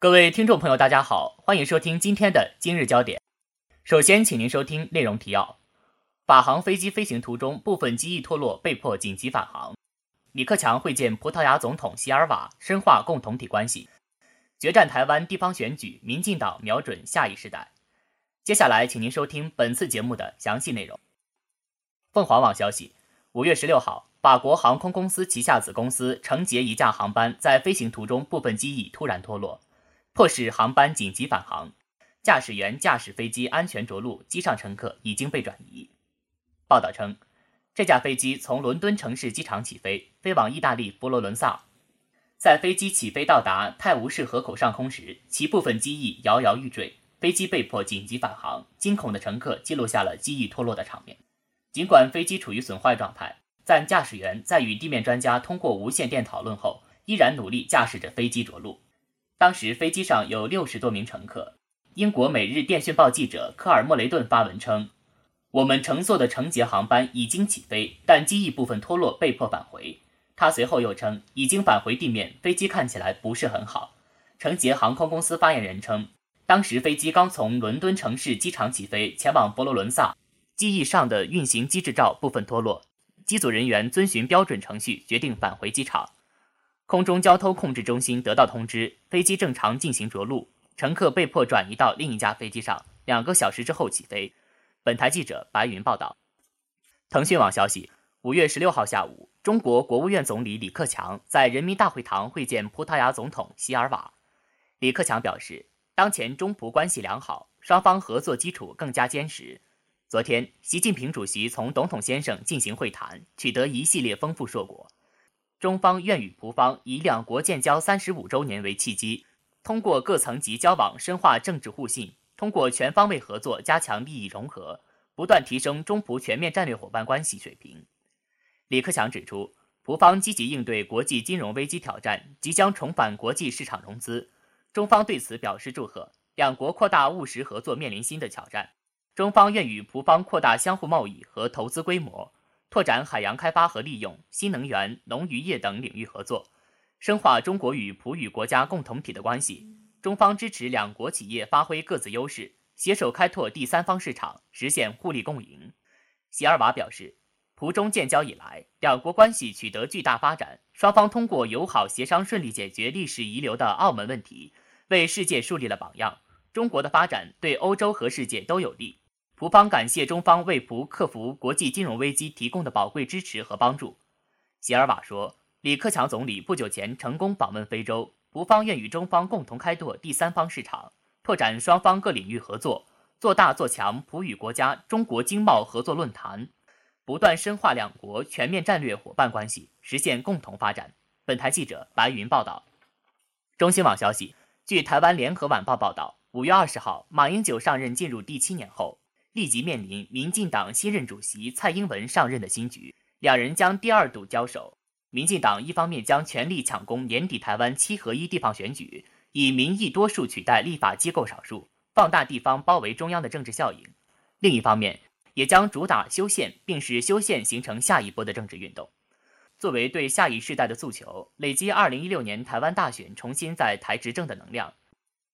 各位听众朋友，大家好，欢迎收听今天的今日焦点。首先，请您收听内容提要：法航飞机飞行途中部分机翼脱落，被迫紧急返航；李克强会见葡萄牙总统席尔瓦，深化共同体关系；决战台湾地方选举，民进党瞄准下一时代。接下来，请您收听本次节目的详细内容。凤凰网消息，五月十六号，法国航空公司旗下子公司承捷一架航班在飞行途中部分机翼突然脱落。迫使航班紧急返航，驾驶员驾驶飞机安全着陆，机上乘客已经被转移。报道称，这架飞机从伦敦城市机场起飞，飞往意大利佛罗伦萨。在飞机起飞到达泰晤士河口上空时，其部分机翼摇摇欲坠，飞机被迫紧急返航。惊恐的乘客记录下了机翼脱落的场面。尽管飞机处于损坏状态，但驾驶员在与地面专家通过无线电讨论后，依然努力驾驶着飞机着陆。当时飞机上有六十多名乘客。英国《每日电讯报》记者科尔莫雷顿发文称：“我们乘坐的成捷航班已经起飞，但机翼部分脱落，被迫返回。”他随后又称：“已经返回地面，飞机看起来不是很好。”成捷航空公司发言人称：“当时飞机刚从伦敦城市机场起飞，前往佛罗伦萨，机翼上的运行机制罩部分脱落，机组人员遵循标准程序，决定返回机场。”空中交通控制中心得到通知，飞机正常进行着陆，乘客被迫转移到另一架飞机上，两个小时之后起飞。本台记者白云报道。腾讯网消息，五月十六号下午，中国国务院总理李克强在人民大会堂会见葡萄牙总统席尔瓦。李克强表示，当前中葡关系良好，双方合作基础更加坚实。昨天，习近平主席从总统先生进行会谈，取得一系列丰富硕果。中方愿与葡方以两国建交三十五周年为契机，通过各层级交往深化政治互信，通过全方位合作加强利益融合，不断提升中葡全面战略伙伴关系水平。李克强指出，葡方积极应对国际金融危机挑战，即将重返国际市场融资，中方对此表示祝贺。两国扩大务实合作面临新的挑战，中方愿与葡方扩大相互贸易和投资规模。拓展海洋开发和利用、新能源、农渔业等领域合作，深化中国与葡语国家共同体的关系。中方支持两国企业发挥各自优势，携手开拓第三方市场，实现互利共赢。席尔瓦表示，葡中建交以来，两国关系取得巨大发展，双方通过友好协商顺利解决历史遗留的澳门问题，为世界树立了榜样。中国的发展对欧洲和世界都有利。葡方感谢中方为葡克服国际金融危机提供的宝贵支持和帮助。席尔瓦说，李克强总理不久前成功访问非洲，葡方愿与中方共同开拓第三方市场，拓展双方各领域合作，做大做强葡语国家中国经贸合作论坛，不断深化两国全面战略伙伴关系，实现共同发展。本台记者白云报道。中新网消息，据台湾联合晚报报道，五月二十号，马英九上任进入第七年后。立即面临民进党新任主席蔡英文上任的新局，两人将第二度交手。民进党一方面将全力抢攻年底台湾七合一地方选举，以民意多数取代立法机构少数，放大地方包围中央的政治效应；另一方面，也将主打修宪，并使修宪形成下一波的政治运动。作为对下一世代的诉求，累积二零一六年台湾大选重新在台执政的能量。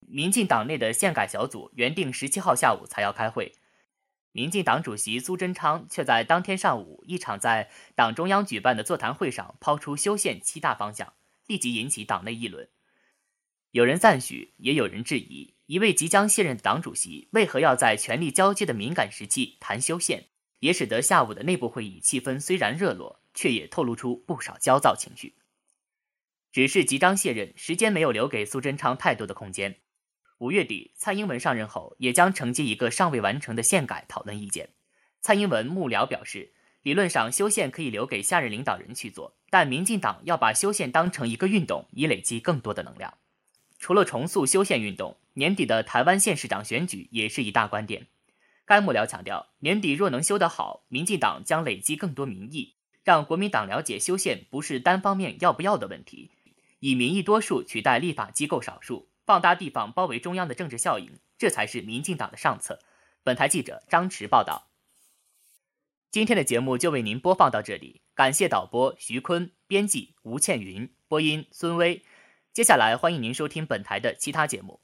民进党内的宪改小组原定十七号下午才要开会。民进党主席苏贞昌却在当天上午一场在党中央举办的座谈会上抛出修宪七大方向，立即引起党内议论。有人赞许，也有人质疑，一位即将卸任的党主席为何要在权力交接的敏感时期谈修宪，也使得下午的内部会议气氛虽然热络，却也透露出不少焦躁情绪。只是即将卸任，时间没有留给苏贞昌太多的空间。五月底，蔡英文上任后，也将承接一个尚未完成的宪改讨论意见。蔡英文幕僚表示，理论上修宪可以留给下任领导人去做，但民进党要把修宪当成一个运动，以累积更多的能量。除了重塑修宪运动，年底的台湾县市长选举也是一大关键。该幕僚强调，年底若能修得好，民进党将累积更多民意，让国民党了解修宪不是单方面要不要的问题，以民意多数取代立法机构少数。放大地方包围中央的政治效应，这才是民进党的上策。本台记者张驰报道。今天的节目就为您播放到这里，感谢导播徐坤，编辑吴倩云，播音孙威。接下来欢迎您收听本台的其他节目。